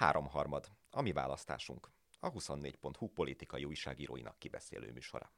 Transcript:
Háromharmad, a mi választásunk. A 24.hu politikai újságíróinak kibeszélő műsora.